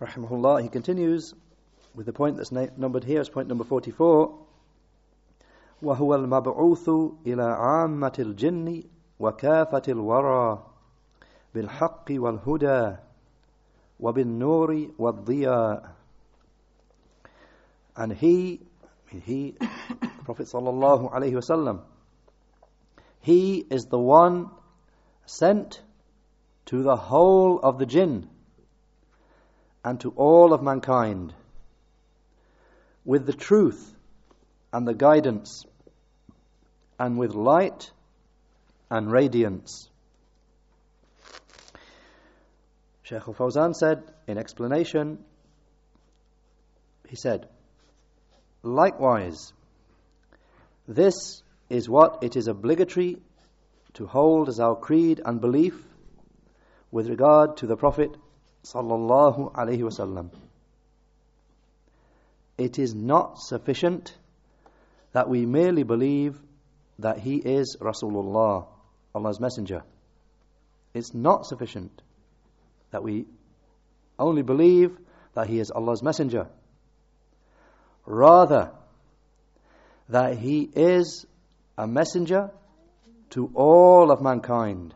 rahimahullah, he continues with the point that's numbered here as point number 44. وهو المبعوث إلى عامة الجن وكافة الورى بالحق والهدى وبالنور والضياء and he he Prophet sallallahu alaihi wasallam he is the one sent to the whole of the jinn and to all of mankind with the truth and the guidance and with light and radiance. Shaykh al-Fawzan said in explanation, he said, Likewise, this is what it is obligatory to hold as our creed and belief with regard to the Prophet sallallahu alaihi wasallam. It is not sufficient that we merely believe that he is Rasulullah, Allah's messenger. It's not sufficient that we only believe that he is Allah's messenger. Rather, that he is a messenger to all of mankind.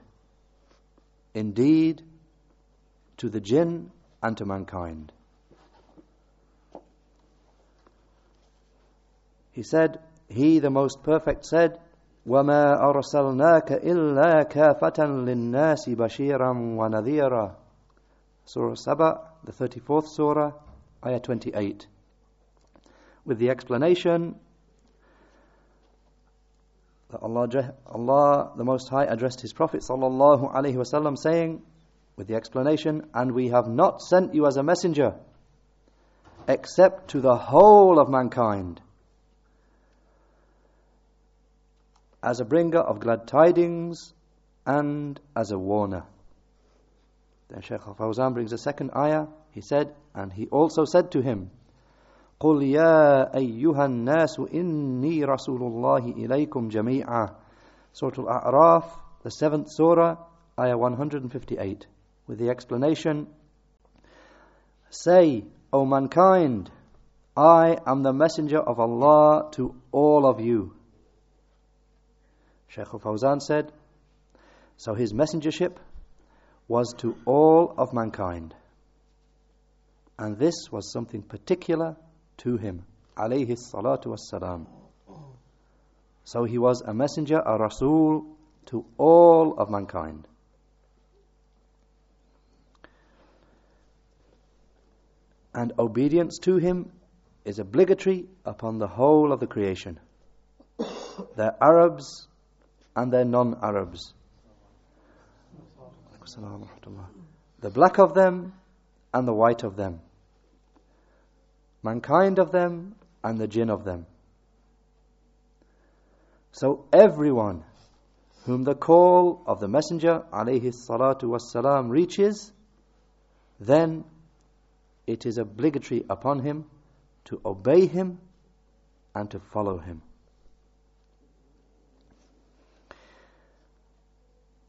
Indeed, to the jinn and to mankind. He said, He the most perfect said, وَمَا أَرْسَلْنَاكَ إِلَّا كَافَةً لِلنَّاسِ بَشِيرًا وَنَذِيرًا Surah Saba, the 34th Surah, Ayah 28. With the explanation that Allah, Allah the Most High addressed His Prophet sallallahu alaihi wasallam saying, with the explanation, and we have not sent you as a messenger except to the whole of mankind as a bringer of glad tidings and as a warner. Then Shaykh al-Fawzan brings a second ayah. He said, and he also said to him, قل يا أيها الناس إني رسول الله إليكم جميعا Surah Al-A'raf, the seventh surah, ayah 158 with the explanation Say, O mankind, I am the messenger of Allah to all of you. Shaykh al Fawzan said, So his messengership was to all of mankind. And this was something particular to him. Alayhi salatu wassalam. So he was a messenger, a Rasul to all of mankind. And obedience to him is obligatory upon the whole of the creation. They're Arabs and they're non-Arabs. The black of them and the white of them. Mankind of them and the jinn of them. So everyone whom the call of the Messenger alayhi salatu wassalam reaches, then it is obligatory upon him to obey him and to follow him.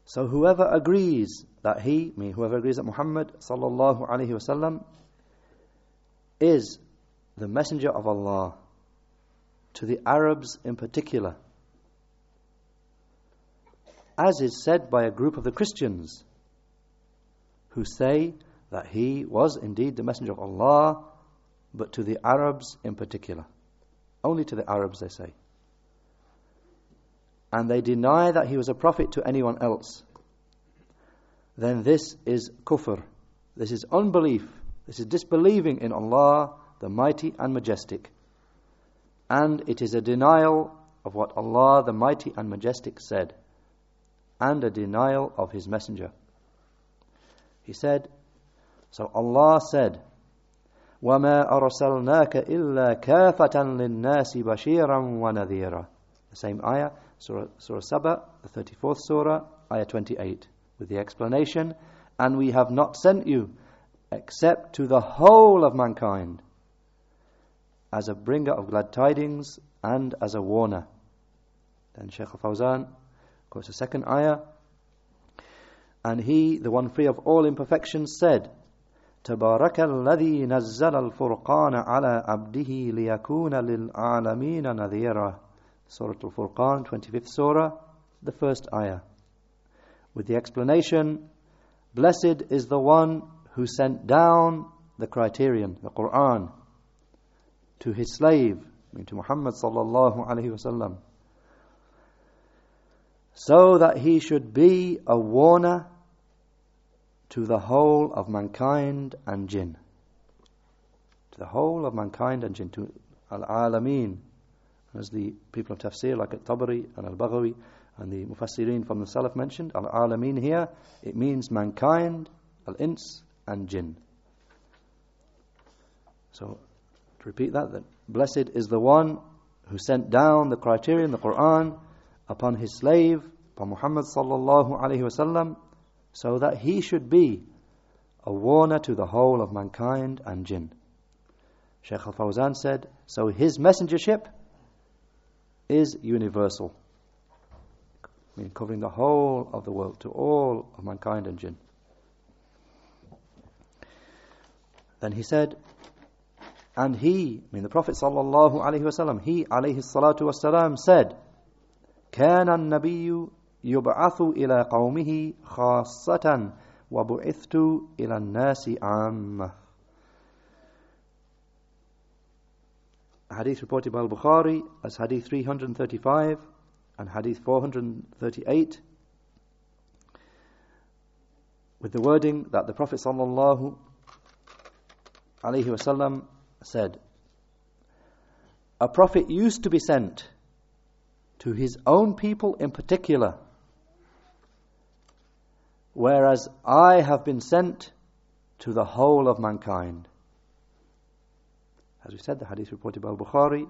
So whoever agrees that he, me, whoever agrees that Muhammad sallallahu alaihi wasallam is the messenger of Allah to the Arabs in particular, as is said by a group of the Christians who say that he was indeed the messenger of Allah, but to the Arabs in particular. Only to the Arabs, they say. And they deny that he was a prophet to anyone else. Then this is kufr. This is unbelief. This is disbelieving in Allah, the mighty and majestic. And it is a denial of what Allah, the mighty and majestic, said. And a denial of his messenger. He said, so Allah said, وَمَا أَرْسَلْنَاكَ إِلَّا كَافَةً لِلنَّاسِ بَشِيرًا وَنَذِيرًا The same ayah, Surah, surah Saba, the 34th surah, ayah 28, with the explanation, And we have not sent you except to the whole of mankind as a bringer of glad tidings and as a warner. Then Shaykh al-Fawzan quotes the second ayah, And he, the one free of all imperfections, said, تبارك الذي نزل الفرقان على عبده ليكون للعالمين نذيرا Surah Al-Furqan, 25th Surah, the first ayah. With the explanation, Blessed is the one who sent down the criterion, the Quran, to his slave, I mean to Muhammad sallallahu alayhi wasallam, so that he should be a warner to the whole of mankind and jinn. To the whole of mankind and jinn, to al-alameen, as the people of tafsir like al-Tabari and al-Baghawi and the Mufassirin from the Salaf mentioned, al-alameen here, it means mankind, al-ins and jinn. So, to repeat that, that blessed is the one who sent down the criterion, the Quran, upon his slave, upon Muhammad sallallahu alayhi wasallam, so that he should be a warner to the whole of mankind and jinn. Shaykh al Fawzan said, so his messengership is universal, I mean covering the whole of the world, to all of mankind and jinn. Then he said, and he, I mean the Prophet sallallahu alaihi wasallam, he alayhi salatu wasalam said, كان النبي يبعث إلى قومه خاصة وبعثت إلى الناس عامة Hadith reported by Al-Bukhari as Hadith 335 and Hadith 438 with the wording that the Prophet sallallahu alaihi wasallam said a prophet used to be sent to his own people in particular whereas I have been sent to the whole of mankind. As we said, the hadith reported by Bukhari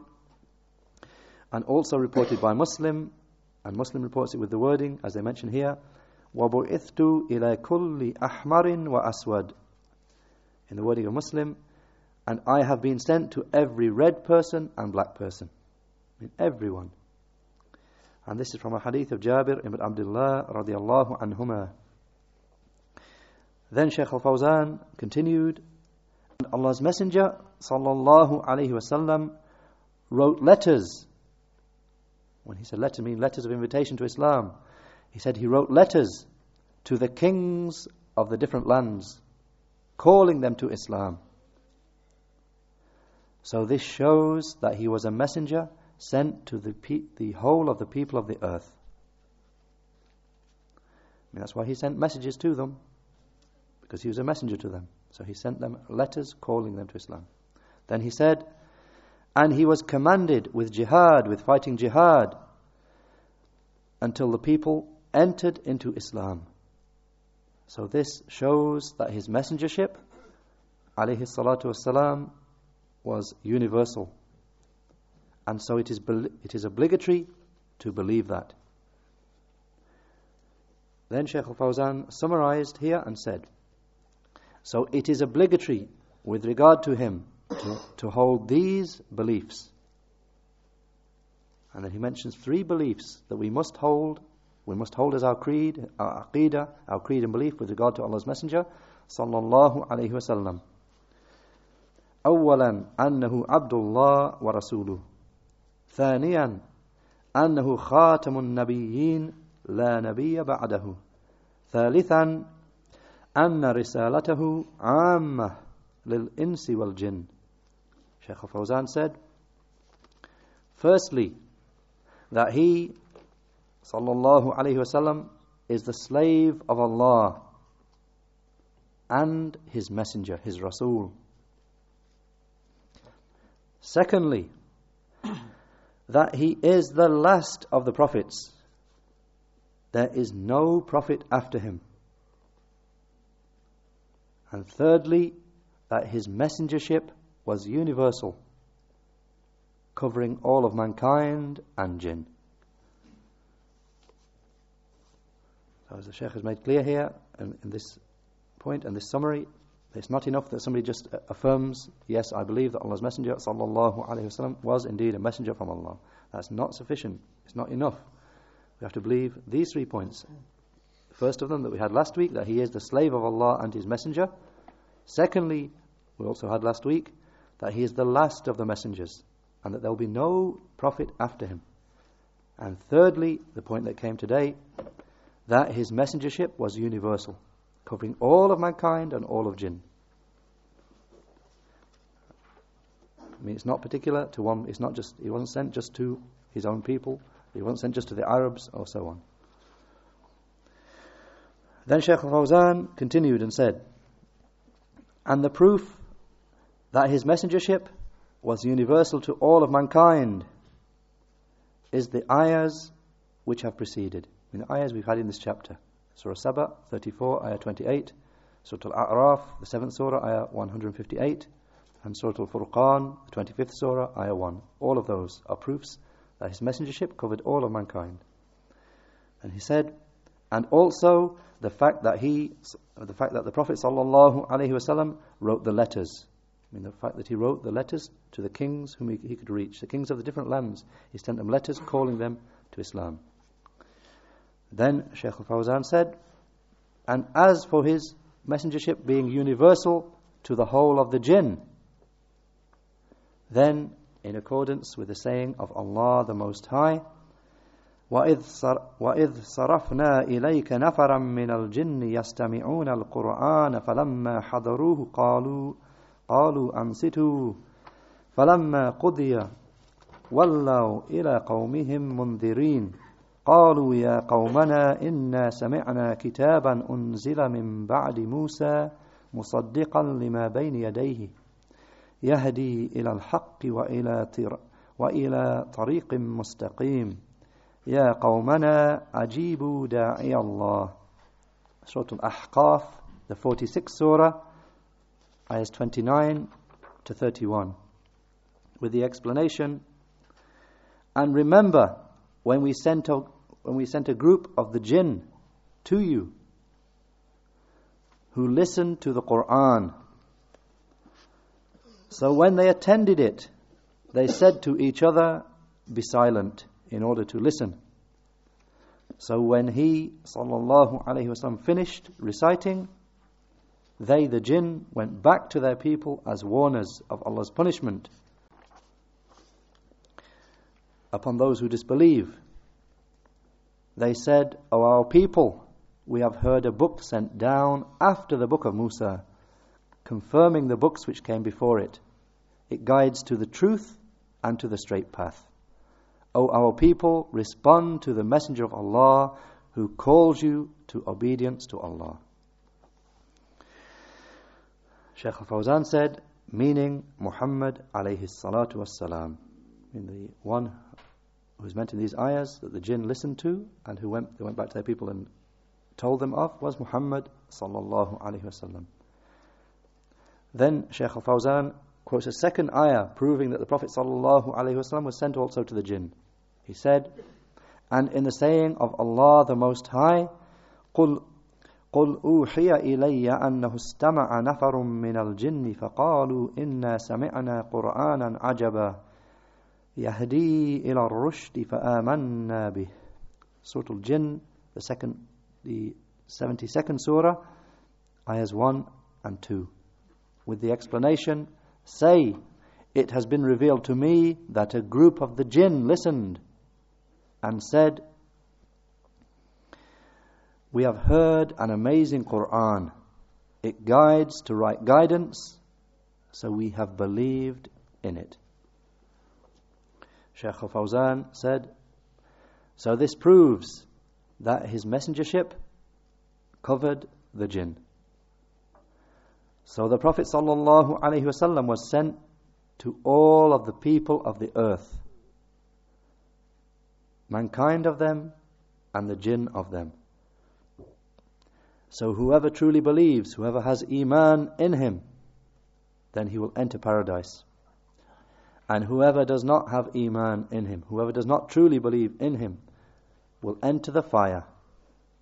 and also reported by Muslim, and Muslim reports it with the wording, as they mention here, وَبُعِثْتُ إِلَى كُلِّ أَحْمَرٍ وَأَسْوَدٍ In the wording of Muslim, and I have been sent to every red person and black person. I mean, everyone. And this is from a hadith of Jabir ibn Abdullah radiallahu anhumah. Then Shaykh al-Fawzan continued, and Allah's Messenger sallallahu alaihi wasallam wrote letters. When he said letters, mean letters of invitation to Islam. He said he wrote letters to the kings of the different lands, calling them to Islam. So this shows that he was a messenger sent to the, pe- the whole of the people of the earth. I mean, that's why he sent messages to them because he was a messenger to them. So he sent them letters calling them to Islam. Then he said, and he was commanded with jihad, with fighting jihad, until the people entered into Islam. So this shows that his messengership, alayhi salatu wasalam, was universal. And so it is, it is obligatory to believe that. Then Shaykh al-Fawzan summarized here and said, so it is obligatory with regard to him to, to hold these beliefs. And then he mentions three beliefs that we must hold. We must hold as our creed, our aqidah, our creed and belief with regard to Allah's Messenger, sallallahu alayhi wasallam. أولا أنه عبد الله ورسوله ثانيا أنه خاتم النبيين لا نبي بعده ثالثا أن رسالته عامة للإنس والجن Shaykh Fawzan said Firstly that he sallallahu alayhi wasallam is the slave of Allah and his messenger his rasul Secondly that he is the last of the prophets there is no prophet after him and thirdly, that his messengership was universal, covering all of mankind and jinn. So, as the Sheikh has made clear here in, in this point and this summary, it's not enough that somebody just uh, affirms, yes, I believe that Allah's Messenger wasallam was indeed a messenger from Allah. That's not sufficient. It's not enough. We have to believe these three points. First of them that we had last week, that he is the slave of Allah and his messenger. Secondly, we also had last week that he is the last of the messengers and that there will be no prophet after him. And thirdly, the point that came today, that his messengership was universal, covering all of mankind and all of jinn. I mean, it's not particular to one, it's not just, he wasn't sent just to his own people, he wasn't sent just to the Arabs, or so on. Then Shaykh al-Fawzan continued and said, and the proof that his messengership was universal to all of mankind is the ayahs which have preceded. I mean, the ayahs we've had in this chapter. Surah Saba, 34, ayah 28. Surah Al-A'raf, the 7th surah, ayah 158 and Surah Al-Furqan, the 25th Surah, Ayah 1. All of those are proofs that his messengership covered all of mankind. And he said, and also the fact that he, the fact that the Prophet sallallahu alaihi wasallam wrote the letters. I mean, the fact that he wrote the letters to the kings whom he, he could reach, the kings of the different lands. He sent them letters calling them to Islam. Then Shaykh al-Fawzan said, and as for his messengership being universal to the whole of the jinn, then, in accordance with the saying of Allah the Most High, وإذ, صرفنا إليك نفرا من الجن يستمعون القرآن فلما حضروه قالوا قالوا أنصتوا. فلما قضي ولوا إلى قومهم منذرين. قالوا يا قومنا إنا سمعنا كتابا أنزل من بعد موسى مصدقا لما بين يديه. يهدي إلى الحق وإلى, وإلى طريق مستقيم. يا قومنا أجيبوا داعي الله Surah Al-Ahqaf, the 46th surah, ayahs 29 to 31, with the explanation, and remember when we sent a, when we sent a group of the jinn to you who listened to the Quran so when they attended it, they said to each other, Be silent, in order to listen. So when he, sallallahu alaihi finished reciting, they, the jinn, went back to their people as warners of Allah's punishment upon those who disbelieve. They said, O our people, we have heard a book sent down after the book of Musa confirming the books which came before it. It guides to the truth and to the straight path. O our people, respond to the Messenger of Allah who calls you to obedience to Allah. Shaykh al-Fawzan said, meaning Muhammad alayhi salatu wassalam. The one who is meant in these ayahs that the jinn listened to and who went, they went back to their people and told them of was Muhammad sallallahu alayhi wasallam. Then Shaykh al-Fawzan quotes a second ayah proving that the Prophet ﷺ was sent also to the jinn. He said, and in the saying of Allah the Most High, قُلْ قل أوحي إلي أنه استمع نفر من الجن فقالوا إنا سمعنا قرآنا عجبا يهدي إلى الرشد فآمنا به Surah Al-Jinn, the second, the 72nd surah, ayahs 1 and 2 with the explanation, Say, it has been revealed to me that a group of the jinn listened and said, We have heard an amazing Quran. It guides to right guidance, so we have believed in it. Shaykh al-Fawzan said, So this proves that his messengership covered the jinn. So the Prophet ﷺ was sent to all of the people of the earth, mankind of them and the jinn of them. So whoever truly believes, whoever has iman in him, then he will enter paradise. And whoever does not have iman in him, whoever does not truly believe in him, will enter the fire,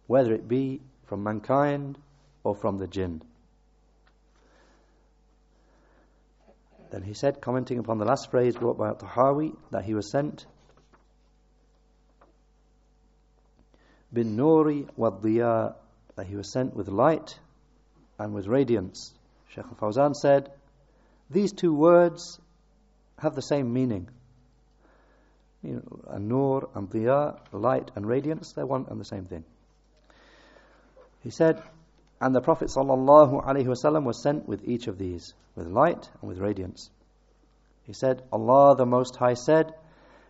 whether it be from mankind or from the jinn. Then he said, commenting upon the last phrase brought by Al-Tahawi, that he was sent bin nuri wa diya, that he was sent with light and with radiance. Sheikh al-Fawzan said, these two words have the same meaning. You know, an-nur and diya, light and radiance, they're one and the same thing. He said, and the Prophet ﷺ was sent with each of these, with light and with radiance. He said, Allah the Most High said,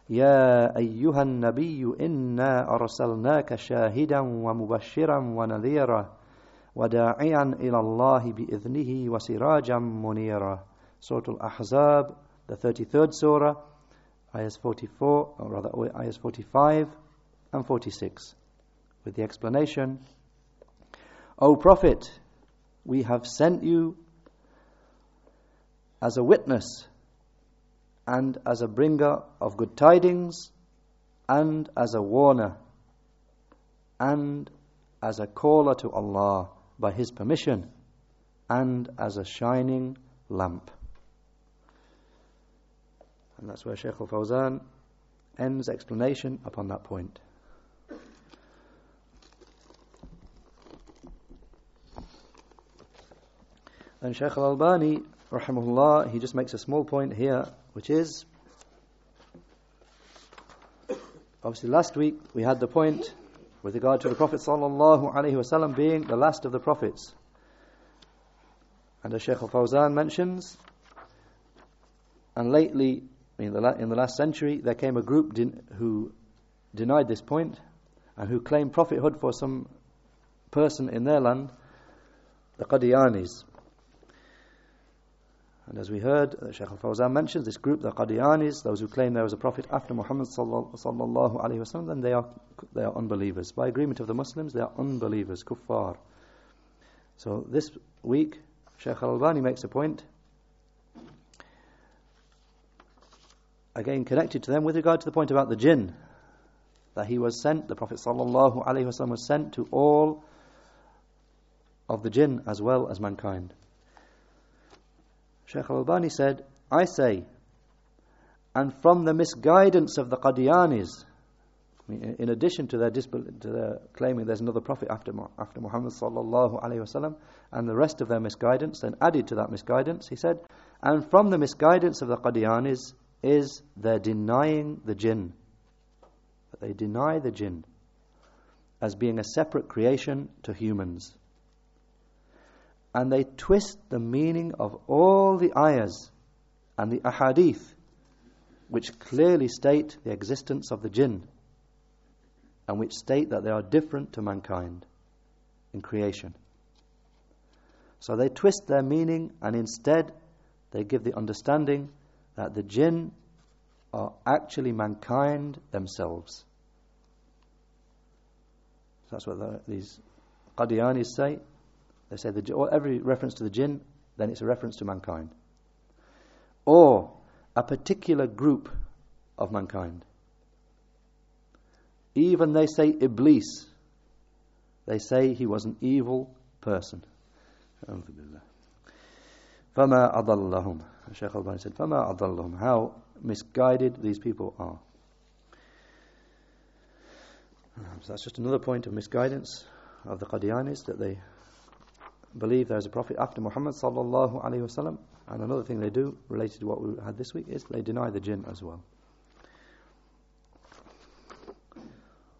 يا أيها النبي إنا أرسلناك شاهدا ومبشرا ونذيرا وداعيا إلى الله بإذنه وسراجا منيرا Surah Al-Ahzab, the 33rd surah, ayahs 44, or rather ayahs 45 and 46, with the explanation, O Prophet, we have sent you as a witness and as a bringer of good tidings and as a warner and as a caller to Allah by His permission and as a shining lamp. And that's where Sheikh al Fawzan ends explanation upon that point. And Sheikh al Albani, rahimahullah, he just makes a small point here, which is obviously last week we had the point with regard to the Prophet sallallahu being the last of the prophets. And as Shaykh al Fawzan mentions, and lately in the, in the last century, there came a group who denied this point and who claimed prophethood for some person in their land, the Qadianis. And as we heard, uh, Shaykh al-Fawzan mentions this group, the Qadianis, those who claim there was a prophet after Muhammad sallallahu alaihi wasallam, then they are they are unbelievers. By agreement of the Muslims, they are unbelievers, kuffar. So this week, Shaykh al-Albani makes a point again connected to them with regard to the point about the jinn. That he was sent, the Prophet ﷺ was sent to all of the jinn as well as mankind. Shaykh al-Albani said, I say, and from the misguidance of the Qadianis, in addition to their, to their claiming there's another prophet after, after Muhammad sallallahu alaihi wasallam, and the rest of their misguidance, then added to that misguidance, he said, and from the misguidance of the Qadianis is their denying the jinn. That they deny the jinn as being a separate creation to humans. And they twist the meaning of all the ayahs and the ahadith which clearly state the existence of the jinn and which state that they are different to mankind in creation. So they twist their meaning and instead they give the understanding that the jinn are actually mankind themselves. That's what the, these Qadianis say. They say the, or every reference to the jinn, then it's a reference to mankind. Or a particular group of mankind. Even they say Iblis, they say he was an evil person. فَمَا أَضَلَّهُمْ Shaykh al-Bani said, فَمَا أَضَلَّهُمْ How misguided these people are. So that's just another point of misguidance of the Qadianis that they believe there is a prophet after Muhammad sallallahu alaihi wasallam. And another thing they do related to what we had this week is they deny the jinn as well.